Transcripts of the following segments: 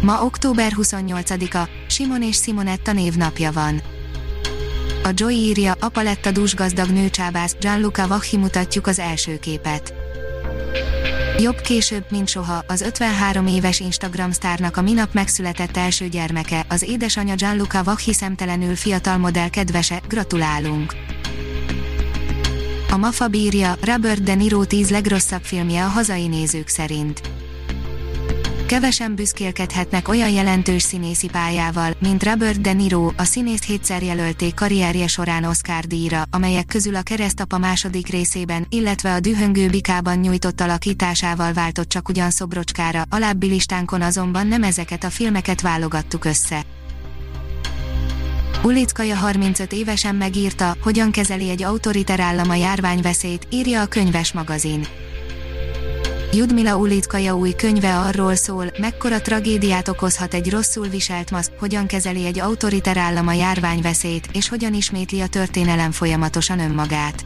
Ma október 28-a, Simon és Simonetta névnapja van. A Joy írja, apa lett a dúsgazdag nőcsábász, Gianluca Vacchi mutatjuk az első képet. Jobb később, mint soha, az 53 éves Instagram sztárnak a minap megszületett első gyermeke, az édesanyja Gianluca Vacchi szemtelenül fiatal modell kedvese, gratulálunk! A Mafa bírja, Robert De Niro 10 legrosszabb filmje a hazai nézők szerint. Kevesen büszkélkedhetnek olyan jelentős színészi pályával, mint Robert De Niro, a színész hétszer jelölték karrierje során Oscar díjra, amelyek közül a Keresztapa második részében, illetve a Dühöngő bikában nyújtott alakításával váltott csak ugyan szobrocskára, alábbi listánkon azonban nem ezeket a filmeket válogattuk össze. Ulickaja 35 évesen megírta, hogyan kezeli egy autoriter állam a járványveszélyt, írja a könyves magazin. Judmila Ulitkaja új könyve arról szól, mekkora tragédiát okozhat egy rosszul viselt maszk, hogyan kezeli egy autoriter állam a járványveszélyt, és hogyan ismétli a történelem folyamatosan önmagát.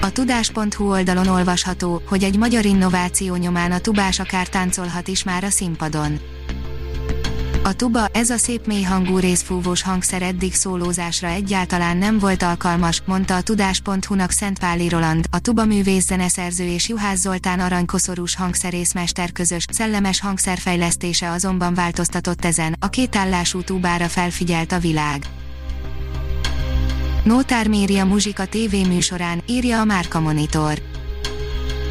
A tudás.hu oldalon olvasható, hogy egy magyar innováció nyomán a tubás akár táncolhat is már a színpadon. A tuba, ez a szép mély hangú részfúvós hangszer eddig szólózásra egyáltalán nem volt alkalmas, mondta a tudás.hu-nak Szentpáli Roland, a tuba művész zeneszerző és Juhász Zoltán aranykoszorús hangszerészmester közös, szellemes hangszerfejlesztése azonban változtatott ezen, a kétállású tubára felfigyelt a világ. Nótár méri a muzsika tévéműsorán, írja a Márka Monitor.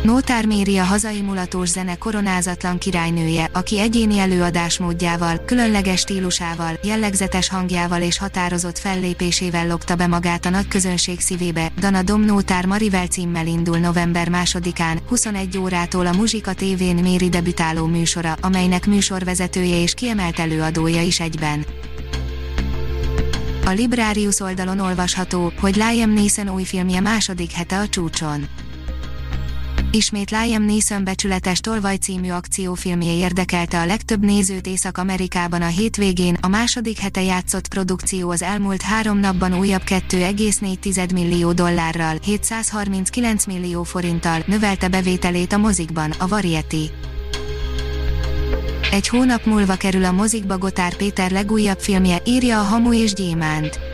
Nótár Méri a hazai mulatós zene koronázatlan királynője, aki egyéni előadásmódjával, különleges stílusával, jellegzetes hangjával és határozott fellépésével lopta be magát a nagy közönség szívébe. Dana Dom Nótár Marivel címmel indul november 2-án, 21 órától a Muzsika tévén Méri debütáló műsora, amelynek műsorvezetője és kiemelt előadója is egyben. A Librarius oldalon olvasható, hogy Liam Neeson új filmje második hete a csúcson Ismét Liam Neeson becsületes Tolvaj című akciófilmje érdekelte a legtöbb nézőt Észak-Amerikában a hétvégén, a második hete játszott produkció az elmúlt három napban újabb 2,4 millió dollárral, 739 millió forinttal növelte bevételét a mozikban, a Variety. Egy hónap múlva kerül a mozikba Gotár Péter legújabb filmje, írja a Hamu és Gyémánt.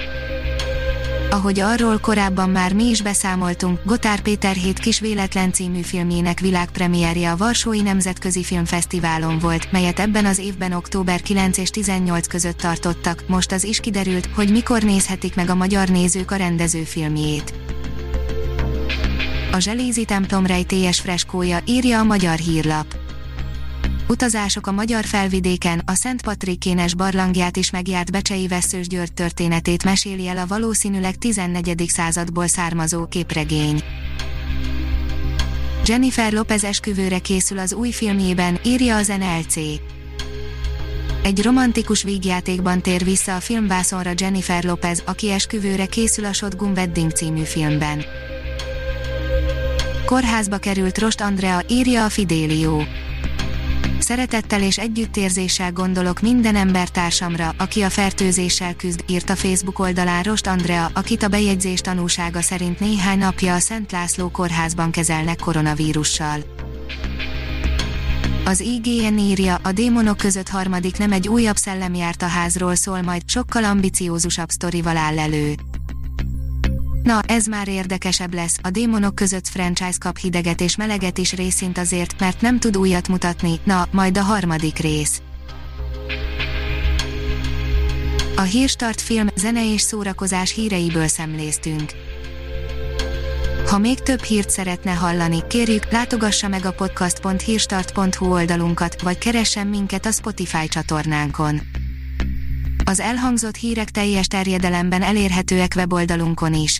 Ahogy arról korábban már mi is beszámoltunk, Gotár Péter hét kis véletlen című filmjének világpremierje a Varsói Nemzetközi Filmfesztiválon volt, melyet ebben az évben október 9 és 18 között tartottak, most az is kiderült, hogy mikor nézhetik meg a magyar nézők a rendező filmjét. A Zselézi templom rejtélyes freskója, írja a magyar hírlap utazások a magyar felvidéken, a Szent Patrikénes barlangját is megjárt Becsei Veszős György történetét meséli el a valószínűleg 14. századból származó képregény. Jennifer Lopez esküvőre készül az új filmjében, írja az NLC. Egy romantikus vígjátékban tér vissza a filmvászonra Jennifer Lopez, aki esküvőre készül a Shotgun Wedding című filmben. Kórházba került Rost Andrea, írja a Fidelio. Szeretettel és együttérzéssel gondolok minden embertársamra, aki a fertőzéssel küzd, írt a Facebook oldalán Rost Andrea, akit a bejegyzés tanúsága szerint néhány napja a Szent László kórházban kezelnek koronavírussal. Az IGN írja, a démonok között harmadik nem egy újabb szellem járt a házról szól majd, sokkal ambiciózusabb sztorival áll elő. Na, ez már érdekesebb lesz, a démonok között franchise kap hideget és meleget is részint azért, mert nem tud újat mutatni, na, majd a harmadik rész. A Hírstart film, zene és szórakozás híreiből szemléztünk. Ha még több hírt szeretne hallani, kérjük, látogassa meg a podcast.hírstart.hu oldalunkat, vagy keressen minket a Spotify csatornánkon. Az elhangzott hírek teljes terjedelemben elérhetőek weboldalunkon is.